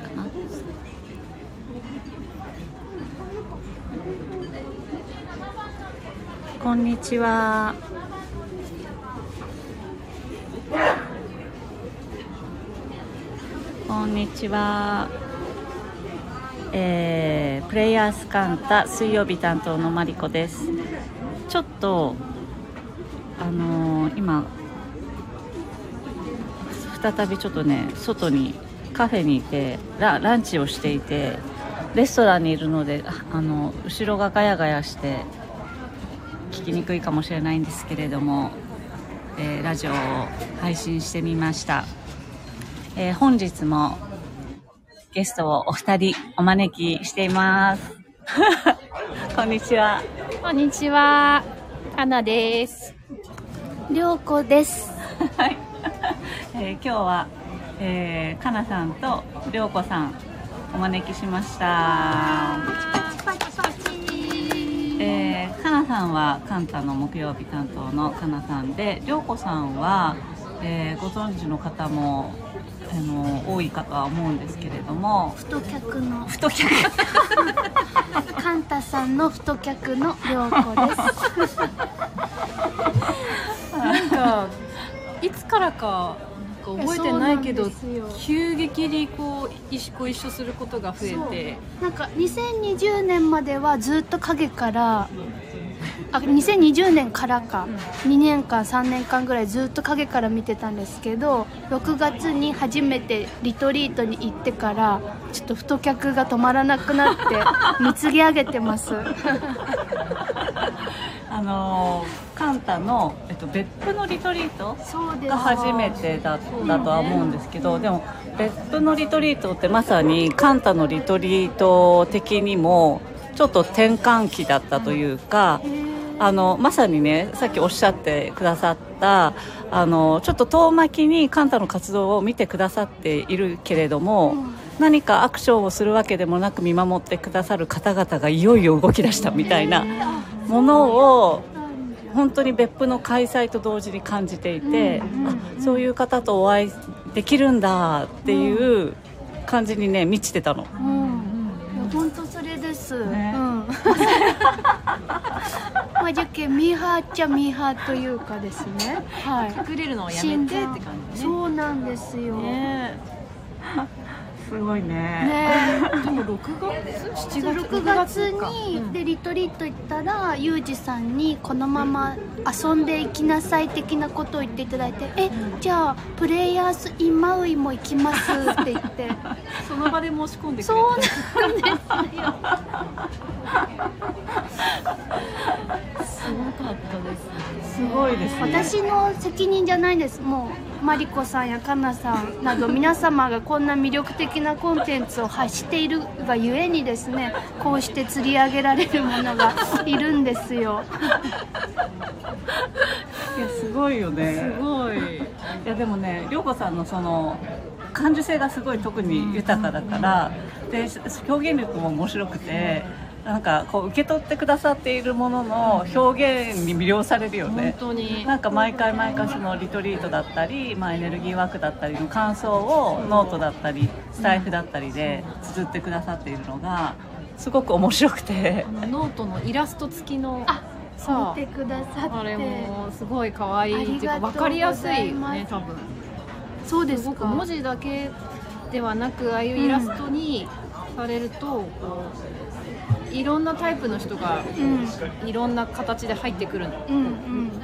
かな。こんにちは。こんにちは。えー、プレイヤースカンタ水曜日担当のマリコです。ちょっとあのー、今再びちょっとね外にカフェにいてラランチをしていてレストランにいるのであの後ろがガヤガヤして聞きにくいかもしれないんですけれども、えー、ラジオを配信してみました、えー、本日もゲストをお二人お招きしています。こんにちは。こんにちは。かなです。りょうこです。はい、えー、今日は、えー、かなさんとりょうこさんお招きしました。えー、かなさんはカンタの木曜日担当のかなさんでりょうこさんは、えー、ご存知の方もあの多いかとは思うんですけれども。太客の。太客。カンタさんの太客の涼子です。なんかいつからか覚えてないけど急激にこう一ご一緒することが増えて。なんか2020年まではずっと影からあ2020年からか、2年間3年間ぐらいずっと影から見てたんですけど6月に初めてリトリートに行ってからちょっと太客が止まらなくなって見つげ上げてますあのカンタの、えっと、別府のリトリートが初めてだったとは思うんですけど、でも別府のリトリートってまさにカンタのリトリート的にもちょっと転換期だったというか。あのまさにねさっきおっしゃってくださったあのちょっと遠巻きにカンタの活動を見てくださっているけれども、うん、何かアクションをするわけでもなく見守ってくださる方々がいよいよ動き出したみたいなものを本当に別府の開催と同時に感じていて、あそういう方とお会いできるんだっていう感じにね満ちてたの。うん本当それです。ね、うん。まあ、じゃけミーハーっちゃミーハーというかですね。はい。隠れるのをやめてって感じ、ね、そうなんですよ。ねすごいね。ね。でも6月？7月？6月に、うん、でリトリート行ったらユージさんにこのまま遊んでいきなさい的なことを言っていただいて「えじゃあプレイヤーズ・イン・マウイも行きます」って言って。その場で申し込んでくれそうなんですよ。すごかったです、すごいです、ね、私の責任じゃないです。もうマリコさんやカナさんなど皆様がこんな魅力的なコンテンツを発しているがゆえにですねこうして釣り上げられるものがいるんですよ。いやすごいよね。すごい。いやでもね涼子さんのその感受性がすごい特に豊かだからで表現力も面白くてなんかこう受け取ってくださっているものの表現に魅了されるよね。本当に。なんか毎回毎回そのリトリートだったり、まあ、エネルギーワークだったりの感想をノートだったりスタイフだったりで綴ってくださっているのがすごく面白くて。ノートのイラスト付きのさあ見てくださって。あれもすごい可愛いっていうか分かりやすいよね多分。そうですか。文字だけではなくああいうイラストにされるとこういろんなタイプの人がいろんな形で入ってくるの。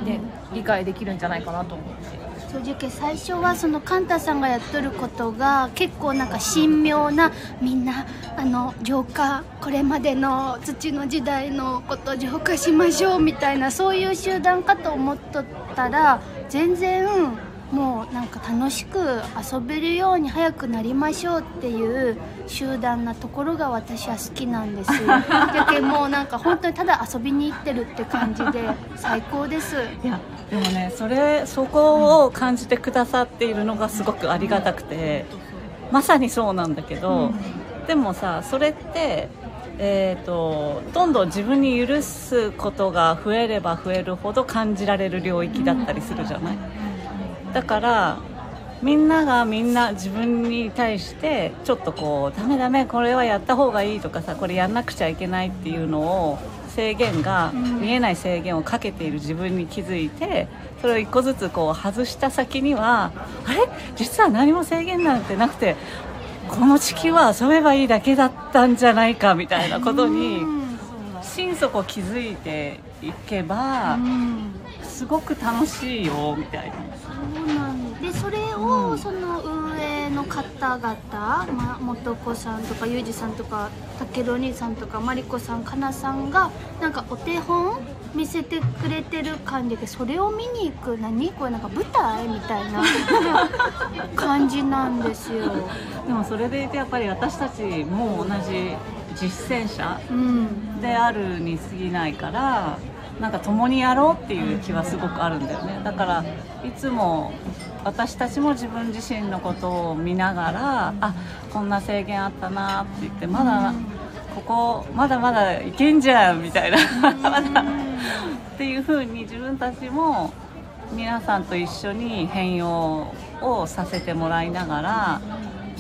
で理解できるんじゃないかなと思って。正直最初はそのカンタさんがやっとることが結構なんか神妙なみんなあの浄化これまでの土の時代のこと浄化しましょうみたいなそういう集団かと思っとったら全然もうなんか楽しく遊べるように早くなりましょうっていう集団なところが私は好きなんですよ。だけもうなんか本当にただ遊びに行ってるって感じで最高です。いやでもねそれそこを感じてくださっているのがすごくありがたくてまさにそうなんだけど、うん、でもさそれってえーと、どんどん自分に許すことが増えれば増えるほど感じられる領域だったりするじゃない、だからみんながみんな自分に対してちょっとこうダメダメこれはやった方がいいとかさこれやんなくちゃいけないっていうのを制限が、見えない制限をかけている自分に気づいてそれを一個ずつこう外した先にはあれ？実は何も制限なんてなくてこの地球は遊べばいいだけだったんじゃないかみたいなことに心底気づいていけばすごく楽しいよみたいな。そうなんでそれを、その運営の方々、まあ、元子さんとか裕二さんとかたけるお兄さんとかまりこさんかなさんがなんかお手本見せてくれてる感じでそれを見に行く何？これなんか舞台みたいな 感じなんですよ。でもそれでいてやっぱり私たちも同じ実践者であるに過ぎないから、なんか共にやろうっていう気はすごくあるんだよね。だからいつも私たちも自分自身のことを見ながらあこんな制限あったなって言ってまだここまだまだいけんじゃんみたいな まだっていう風に自分たちも皆さんと一緒に変容をさせてもらいながら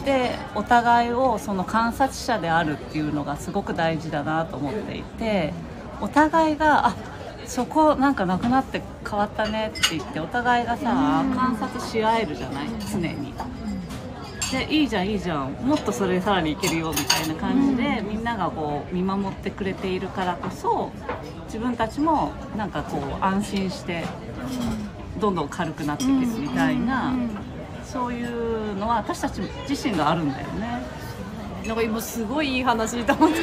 でお互いをその観察者であるっていうのがすごく大事だなと思っていてお互いがあそこなんかなくなって変わったねって言ってお互いがさ観察し合えるじゃない？常に。でいいじゃんいいじゃんもっとそれさらにいけるよみたいな感じで、みんながこう見守ってくれているからこそ自分たちもなんかこう安心してどんどん軽くなっていけるみたいな、そういうのは私たち自身があるんだよね。なんか今すごいいい話と思って。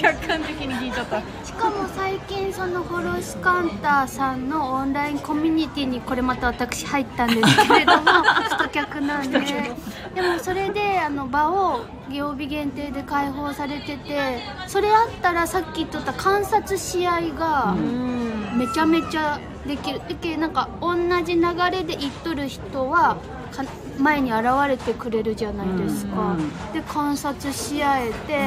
客観的に聞いちゃった。しかも最近そのホロスカンターさんのオンラインコミュニティにこれまた私入ったんですけれども 太客なんで。でもそれであの場を曜日限定で開放されててそれあったらさっき言った観察し合いがめちゃめちゃできる。でなんか同じ流れで行っとる人は前に現れてくれるじゃないですか、うんうん、で観察し合えて、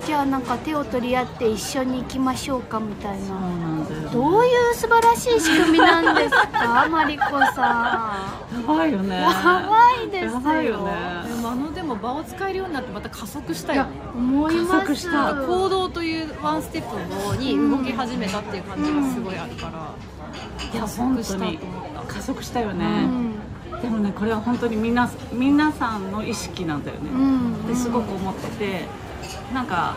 うん、じゃあなんか手を取り合って一緒に行きましょうかみたいな、ね、どういう素晴らしい仕組みなんですか？マリコさん。やばいよね。やばいですやばいよね。でもあのでも場を使えるようになってまた加速したよね。思います。した。行動というワンステップに動き始めたっていう感じがすごいあるから、いや加速したと思った。加速したよね、うんでもねこれは本当に皆皆さんの意識なんだよね、うんすごく思っててなんか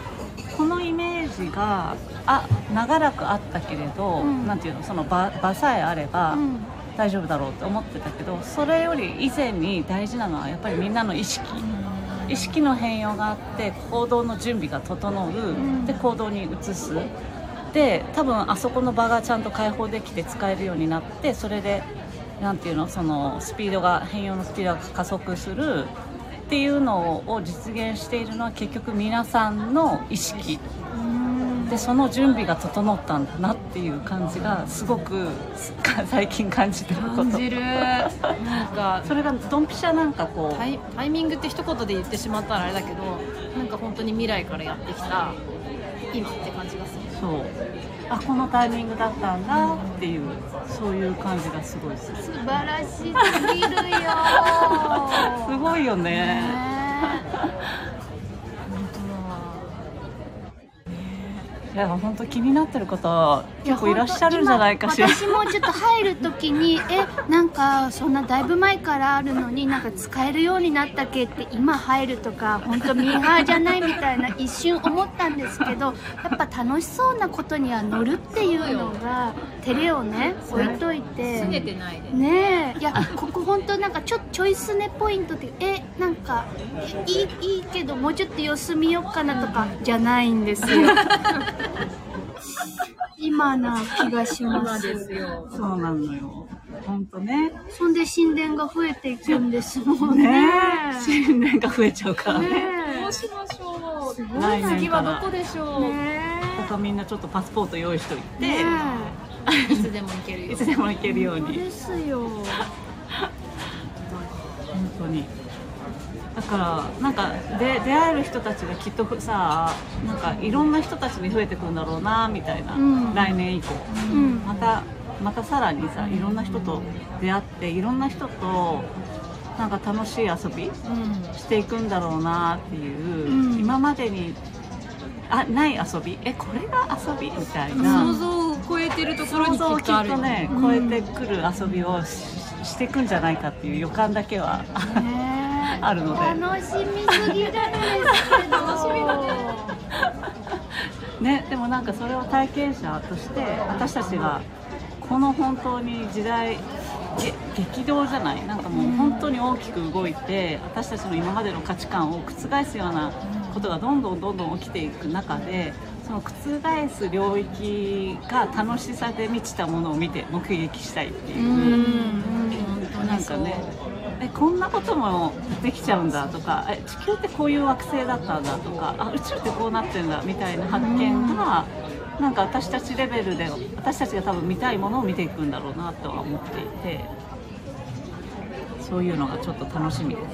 このイメージがあ長らくあったけれど、うん、なんていうのその場場さえあれば、大丈夫だろうって思ってたけどそれより以前に大事なのはやっぱりみんなの意識、意識の変容があって行動の準備が整う、で行動に移す。で多分あそこの場がちゃんと開放できて使えるようになってそれでなんていうのそのスピードが変容のスピードが加速するっていうのを実現しているのは結局皆さんの意識。でその準備が整ったんだなっていう感じがすごく最近感じてること。感じる。なんかそれがドンピシャなんかこう。タイタイミングって一言で言ってしまったらあれだけどなんか本当に未来からやってきた今って感じがする。そう。あこのタイミングだったんだっていうそういう感じがすごいする。素晴らしすぎるよ。すごいよねいや本当気になってる方結構いらっしゃるんじゃないかしら。私もちょっと入る時にえなんかそんなだいぶ前からあるのになんか使えるようになったっけって今入るとか本当ミーハーじゃないみたいな一瞬思ったんですけどやっぱ楽しそうなことには乗るっていうのが照れをね置いといて。すねてないでねえ。いやここ本当なんかちょちょいすねポイントってえなんかいいいいけどもうちょっと様子見よっかなとかじゃないんですよ今な気がします。ですよ。そうなのよ。本当ね。そんで神殿が増えていくんですもんね。ね神殿が増えちゃうからね。どうしましょう。次はどこでしょう。ね、他みんなちょっとパスポート用意しといて、ね、いつでも行けるように。いつでも行けるように。ですよ。本当に。だからなんかで出会える人たちがきっとさなんかいろんな人たちに増えてくんだろうなみたいな、うん、来年以降、うん、またまたさらにさいろんな人と出会っていろんな人となんか楽しい遊びしていくんだろうなっていう、うん、今までにあない遊びえこれが遊びみたいな想像を超えてるところにきっとあるとね、うん、超えてくる遊びをししていくんじゃないかっていう予感だけはあるので。楽しみすぎるんですけど。楽しみだね。ねでもなんかそれを体験者として私たちがこの本当に時代激動じゃない？なんかもう本当に大きく動いて私たちの今までの価値観を覆すようなことがどんどんどんどん起きていく中でその覆す領域が楽しさで満ちたものを見て目撃したいっていう。うなんかねえこんなこともできちゃうんだとかえ地球ってこういう惑星だったんだとかあ宇宙ってこうなってんだみたいな発見がなんか私たちレベルで私たちが多分見たいものを見ていくんだろうなとは思っていてそういうのがちょっと楽しみです。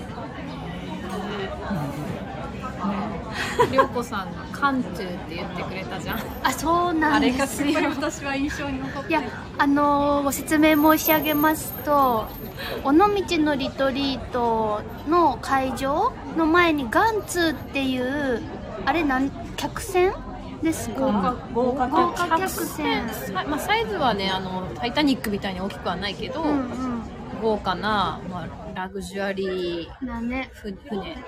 涼子さんの「カントゥ」って言ってくれたじゃん。あそうなんですよ。あれがすごい私は印象に残っていやあのー、ご説明申し上げますと尾道のリトリートの会場の前にガンツーっていうあれなん客船ですか？豪華豪華客船。まあ、サイズはねあの「タイタニック」みたいに大きくはないけど、うんうん、豪華な、まあ、ラグジュアリーな、ね、船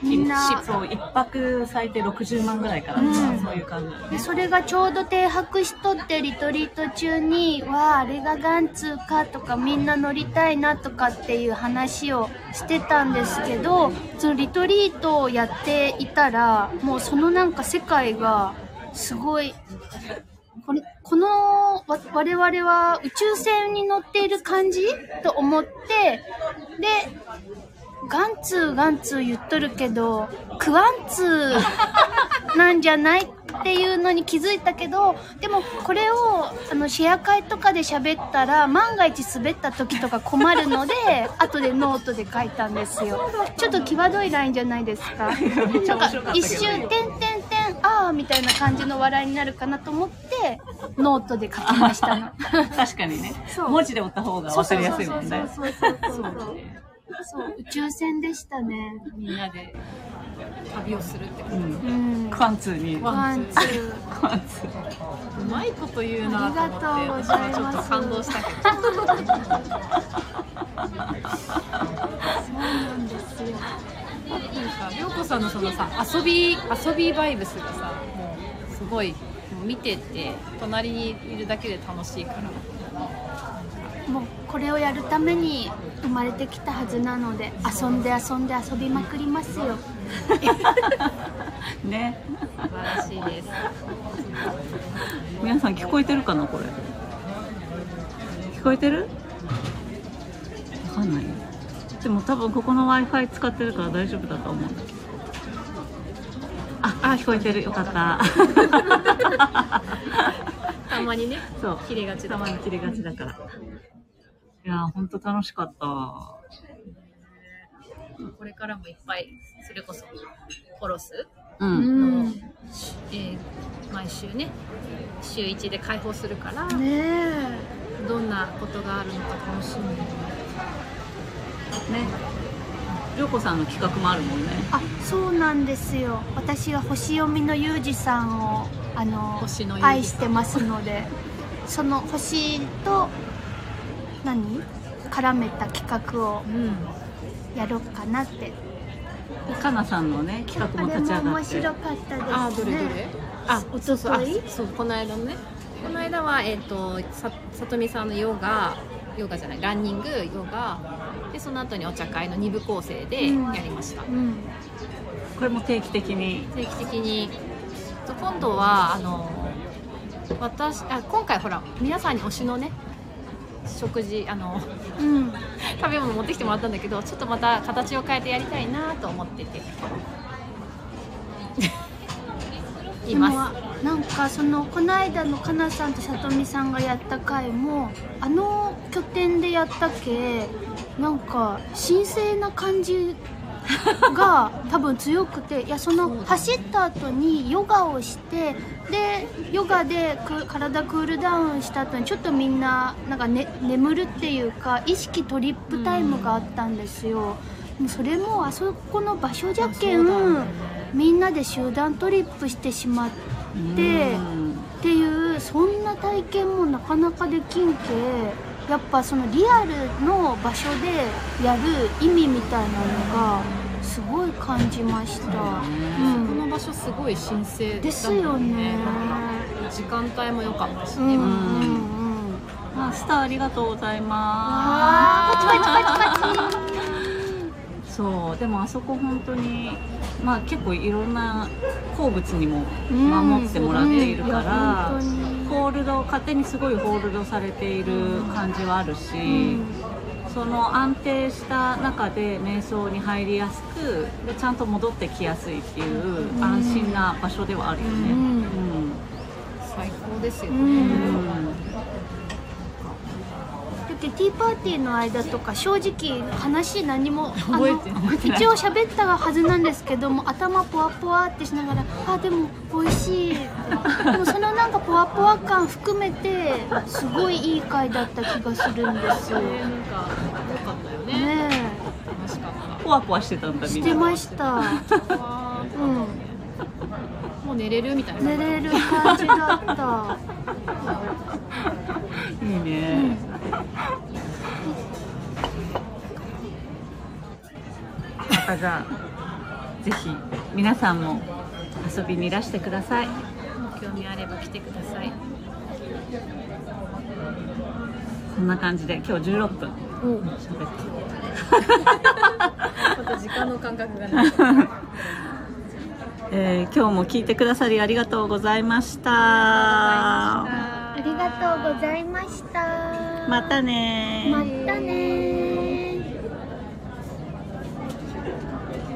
みんな。そう一泊最低60万ぐらいから、うん、そういう感じ、ね、でそれがちょうど停泊しとってリトリート中にわああれがガンツーかとかみんな乗りたいなとかっていう話をしてたんですけどそのリトリートをやっていたらもうそのなんか世界がすごい、この、我々は宇宙船に乗っている感じ？と思って、で、ガンツーガンツー言っとるけど、クワンツー なんじゃないっていうのに気づいたけど、でもこれをあのシェア会とかで喋ったら、万が一滑った時とか困るので、後でノートで書いたんですよ。ちょっと際どいラインじゃないですか？なんか一瞬、てんてあーみたいな感じの笑いになるかなと思って、ノートで書きましたの。確かにね。文字で追った方が分かりやすいもんね。そう宇宙船でしたね。みんなで旅をするってこと、うん、クワンツーに。クワンツー。クワンツー。うまいこと言うなと思って私はちょっと感動したけど そうなんですよなんか涼子さんのそのさ遊び遊びバイブスがさもうすごい見てて隣にいるだけで楽しいから。もうこれをやるために生まれてきたはずなので遊んで遊んで遊びまくりますよ。ね。素晴らしいです。皆さん聞こえてるかなこれ。聞こえてる？わかんないでも多分ここの w i f i 使ってるから大丈夫だと思う。んだけどああ聞こえてる。よかった。たまにね。そう。切れがちたまに切れがちだから。いや本当楽しかった。これからもいっぱい、それこそ、コロスうん、えー、毎週ね、週1で開放するから、ねどんなことがあるのか楽しみね。涼子さんの企画もあるもんね。あ、そうなんですよ。私は星読みのユージさんをあの愛してますので、その星と何？絡めた企画をやろうかなって、うん、かなさんのね企画も立ち上がって。面白かったですね。あどれどれ？あおとといそうこの間ね。この間はえっ、ー、とささとみさんのヨガヨガじゃないランニングヨガでその後にお茶会の2部構成でやりました、うん。うん、これも定期的に？定期的に。今度はあの私あ今回ほら皆さんに推しのね食事あの、うん、食べ物持ってきてもらったんだけどちょっとまた形を変えてやりたいなと思ってて。います。なんかそのこの間のかなさんとさとみさんがやった回もあの拠点でやったけ？なんか神聖な感じが 多分強くていやその走った後にヨガをしてでヨガで体クールダウンした後にちょっとみんななんか、ね、眠るっていうか意識トリップタイムがあったんですよ。もうそれもあそこの場所じゃけん、みんなで集団トリップしてしまってっていうそんな体験もなかなかできんけやっぱそのリアルの場所でやる意味みたいなのがすごい感じました、うん、この場所すごい神聖、ね、ですよね。時間帯も良かったしね、うんうんあスターありがとうございます。そうでもあそこ本当にまあ結構いろんな鉱物にも守ってもらっているから、うん、ホールド勝手にすごいホールドされている感じはあるし、うん、その安定した中で瞑想に入りやすくでちゃんと戻ってきやすいっていう安心な場所ではあるよね。うん、最高ですよね、でティーパーティーの間とか正直話何もあの一応喋ったはずなんですけども頭ポワポワってしながらあでも美味しい。でもそのなんかポワポワ感含めてすごいいい回だった気がするんですよ、なんか良かったよね。ね楽しかった。ポワポワしてたんだしてました。うん。もう寝れるみたいな。寝れる感じだった。いいね、うんまたじゃあぜひ皆さんも遊びにいらしてください。興味あれば来てください。こんな感じで今日16分。喋って。また時間の感覚がない えー、今日も聞いてくださりありがとうございました。ありがとうございましたまたねまたね